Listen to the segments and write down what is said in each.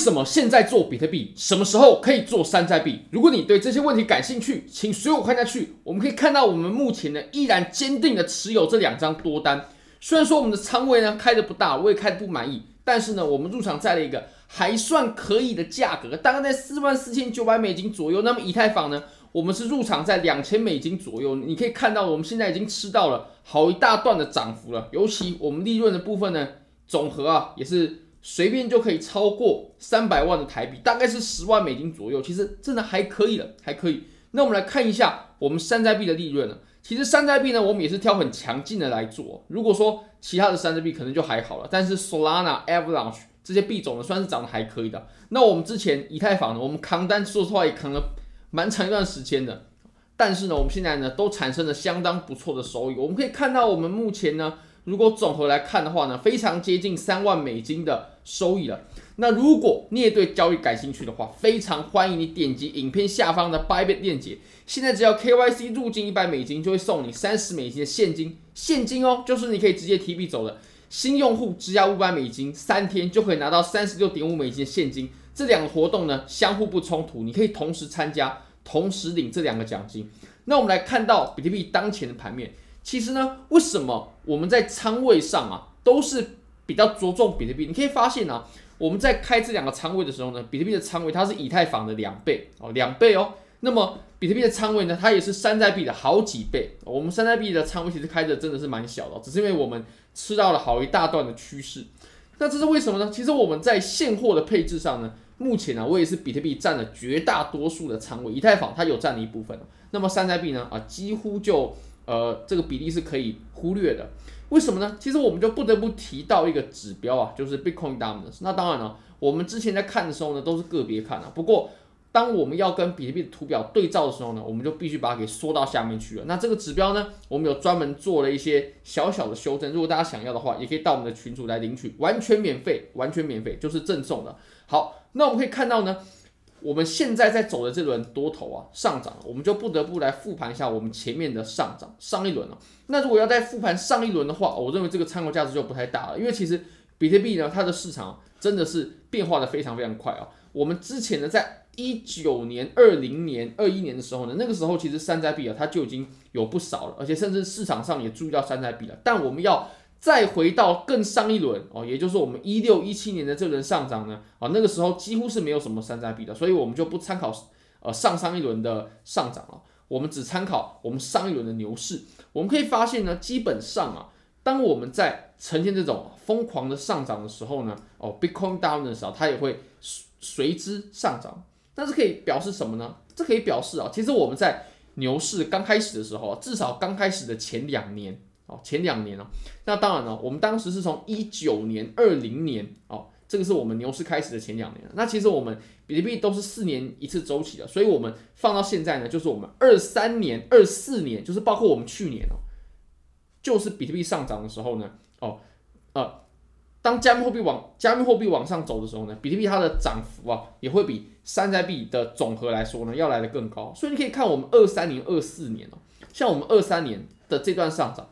什么现在做比特币，什么时候可以做山寨币？如果你对这些问题感兴趣，请随我看下去。我们可以看到，我们目前呢依然坚定的持有这两张多单。虽然说我们的仓位呢开的不大，我也开的不满意，但是呢，我们入场在了一个还算可以的价格，大概在四万四千九百美金左右。那么以太坊呢，我们是入场在两千美金左右。你可以看到，我们现在已经吃到了好一大段的涨幅了。尤其我们利润的部分呢，总和啊也是。随便就可以超过三百万的台币，大概是十万美金左右，其实真的还可以了，还可以。那我们来看一下我们山寨币的利润呢？其实山寨币呢，我们也是挑很强劲的来做。如果说其他的山寨币可能就还好了，但是 Solana、Avalanche 这些币种呢，算是涨得还可以的。那我们之前以太坊呢，我们扛单说实话也扛了蛮长一段时间的，但是呢，我们现在呢都产生了相当不错的收益。我们可以看到，我们目前呢。如果总和来看的话呢，非常接近三万美金的收益了。那如果你也对交易感兴趣的话，非常欢迎你点击影片下方的 Bybit 链接。现在只要 KYC 入金一百美金，就会送你三十美金的现金，现金哦，就是你可以直接提币走的。新用户只要五百美金，三天就可以拿到三十六点五美金的现金。这两个活动呢，相互不冲突，你可以同时参加，同时领这两个奖金。那我们来看到比特币当前的盘面。其实呢，为什么我们在仓位上啊都是比较着重比特币？你可以发现啊，我们在开这两个仓位的时候呢，比特币的仓位它是以太坊的两倍哦，两倍哦。那么比特币的仓位呢，它也是山寨币的好几倍。我们山寨币的仓位其实开的真的是蛮小的，只是因为我们吃到了好一大段的趋势。那这是为什么呢？其实我们在现货的配置上呢，目前呢，我也是比特币占了绝大多数的仓位，以太坊它有占了一部分。那么山寨币呢，啊，几乎就。呃，这个比例是可以忽略的，为什么呢？其实我们就不得不提到一个指标啊，就是 Bitcoin Dominance。那当然了，我们之前在看的时候呢，都是个别看啊。不过，当我们要跟比特币的图表对照的时候呢，我们就必须把它给缩到下面去了。那这个指标呢，我们有专门做了一些小小的修正。如果大家想要的话，也可以到我们的群组来领取，完全免费，完全免费，就是赠送的。好，那我们可以看到呢。我们现在在走的这轮多头啊，上涨，我们就不得不来复盘一下我们前面的上涨，上一轮了。那如果要再复盘上一轮的话，我认为这个参考价值就不太大了，因为其实比特币呢，它的市场真的是变化的非常非常快啊。我们之前呢，在一九年、二零年、二一年的时候呢，那个时候其实山寨币啊，它就已经有不少了，而且甚至市场上也注意到山寨币了。但我们要再回到更上一轮哦，也就是我们一六一七年的这轮上涨呢，啊，那个时候几乎是没有什么山寨币的，所以我们就不参考呃上上一轮的上涨了，我们只参考我们上一轮的牛市。我们可以发现呢，基本上啊，当我们在呈现这种疯狂的上涨的时候呢，哦，Bitcoin down 的时候，它也会随之上涨。但是可以表示什么呢？这可以表示啊，其实我们在牛市刚开始的时候，至少刚开始的前两年。前两年哦，那当然了，我们当时是从一九年、二零年哦，这个是我们牛市开始的前两年。那其实我们比特币都是四年一次周期的，所以我们放到现在呢，就是我们二三年、二四年，就是包括我们去年哦，就是比特币上涨的时候呢，哦，呃，当加密货币往加密货币往上走的时候呢，比特币它的涨幅啊，也会比山寨币的总和来说呢，要来得更高。所以你可以看我们二三年、二四年哦，像我们二三年的这段上涨。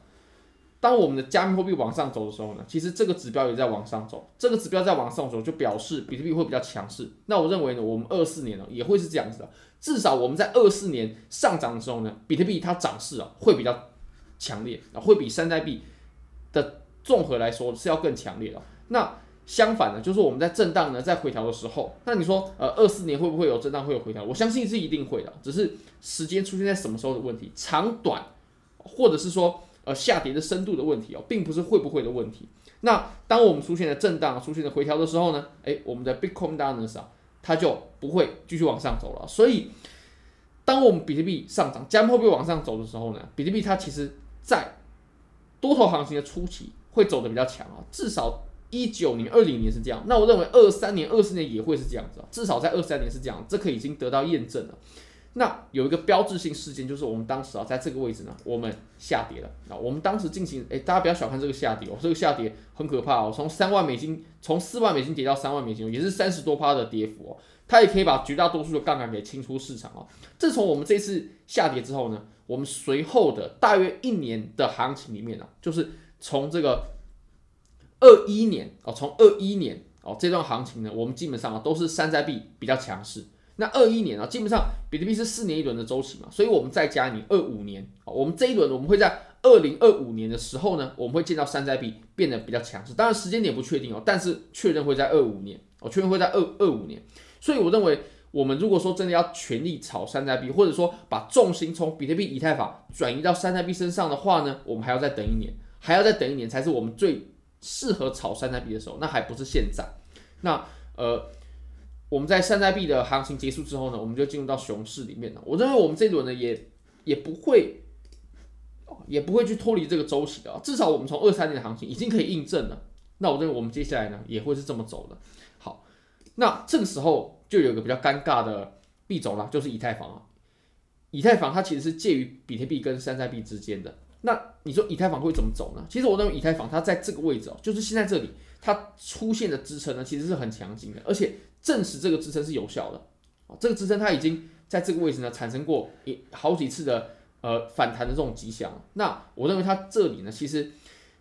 当我们的加密货币往上走的时候呢，其实这个指标也在往上走，这个指标在往上走，就表示比特币会比较强势。那我认为呢，我们二四年呢也会是这样子的，至少我们在二四年上涨的时候呢，比特币它涨势啊会比较强烈啊，会比山寨币的综合来说是要更强烈的。那相反呢，就是我们在震荡呢在回调的时候，那你说呃二四年会不会有震荡会有回调？我相信是一定会的，只是时间出现在什么时候的问题，长短或者是说。呃，下跌的深度的问题哦，并不是会不会的问题。那当我们出现了震荡、出现了回调的时候呢，诶，我们的 Bitcoin Dominance 啊，它就不会继续往上走了。所以，当我们比特币上涨、加密货币往上走的时候呢，比特币它其实在多头行情的初期会走得比较强啊。至少一九年、二零年是这样。那我认为二三年、二四年也会是这样子啊。至少在二三年是这样，这可已经得到验证了。那有一个标志性事件，就是我们当时啊，在这个位置呢，我们下跌了啊。我们当时进行，诶，大家不要小看这个下跌哦，这个下跌很可怕哦，从三万美金，从四万美金跌到三万美金，也是三十多趴的跌幅哦。它也可以把绝大多数的杠杆给清出市场哦。自从我们这次下跌之后呢，我们随后的大约一年的行情里面呢，就是从这个二一年哦，从二一年。哦，这段行情呢，我们基本上啊都是山寨币比较强势。那二一年啊，基本上比特币是四年一轮的周期嘛，所以我们再加你二五年啊，我们这一轮我们会在二零二五年的时候呢，我们会见到山寨币变得比较强势。当然时间点不确定哦，但是确认会在二五年，哦，确认会在二二五年。所以我认为，我们如果说真的要全力炒山寨币，或者说把重心从比特币、以太坊转移到山寨币身上的话呢，我们还要再等一年，还要再等一年才是我们最适合炒山寨币的时候，那还不是现在。那呃。我们在山寨币的行情结束之后呢，我们就进入到熊市里面了。我认为我们这一轮呢，也也不会，也不会去脱离这个周期的。至少我们从二三年的行情已经可以印证了。那我认为我们接下来呢，也会是这么走的。好，那这个时候就有个比较尴尬的币种了，就是以太坊啊。以太坊它其实是介于比特币跟山寨币之间的。那你说以太坊会怎么走呢？其实我认为以太坊它在这个位置哦，就是现在这里它出现的支撑呢，其实是很强劲的，而且。证实这个支撑是有效的，啊，这个支撑它已经在这个位置呢产生过一好几次的呃反弹的这种迹象。那我认为它这里呢，其实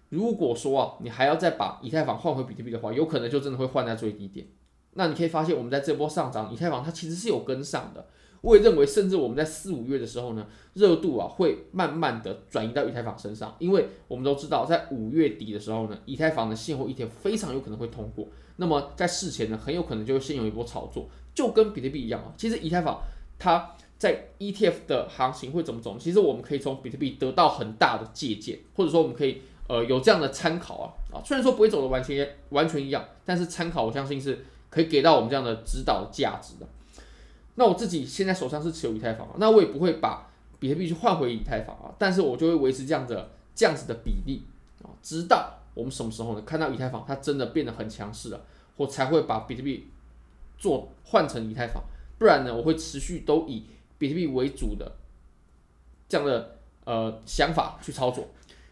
如果说啊，你还要再把以太坊换回比特币的话，有可能就真的会换在最低点。那你可以发现，我们在这波上涨，以太坊它其实是有跟上的。我也认为，甚至我们在四五月的时候呢，热度啊会慢慢的转移到以太坊身上，因为我们都知道，在五月底的时候呢，以太坊的现货 ETF 非常有可能会通过。那么在事前呢，很有可能就会先有一波炒作，就跟比特币一样啊。其实以太坊它在 ETF 的行情会怎么走？其实我们可以从比特币得到很大的借鉴，或者说我们可以呃有这样的参考啊啊。虽然说不会走的完全完全一样，但是参考我相信是可以给到我们这样的指导价值的。那我自己现在手上是持有以太坊，那我也不会把比特币去换回以太坊啊，但是我就会维持这样的这样子的比例啊，直到。我们什么时候呢？看到以太坊它真的变得很强势了，我才会把比特币做换成以太坊，不然呢，我会持续都以比特币为主的这样的呃想法去操作。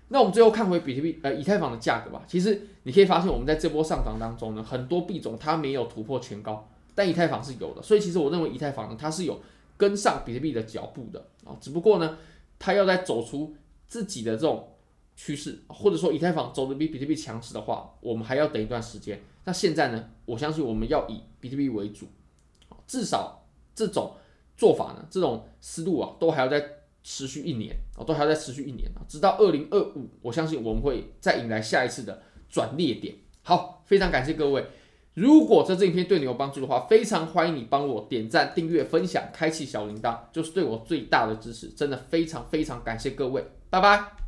那我们最后看回比特币呃以太坊的价格吧。其实你可以发现，我们在这波上涨当中呢，很多币种它没有突破前高，但以太坊是有的。所以其实我认为以太坊呢，它是有跟上比特币的脚步的啊，只不过呢，它要再走出自己的这种。趋势，或者说以太坊走的比比特币强势的话，我们还要等一段时间。那现在呢，我相信我们要以比特币为主，至少这种做法呢，这种思路啊，都还要再持续一年啊，都还要再持续一年啊，直到二零二五，我相信我们会再迎来下一次的转捩点。好，非常感谢各位，如果这支影片对你有帮助的话，非常欢迎你帮我点赞、订阅、分享、开启小铃铛，就是对我最大的支持。真的非常非常感谢各位，拜拜。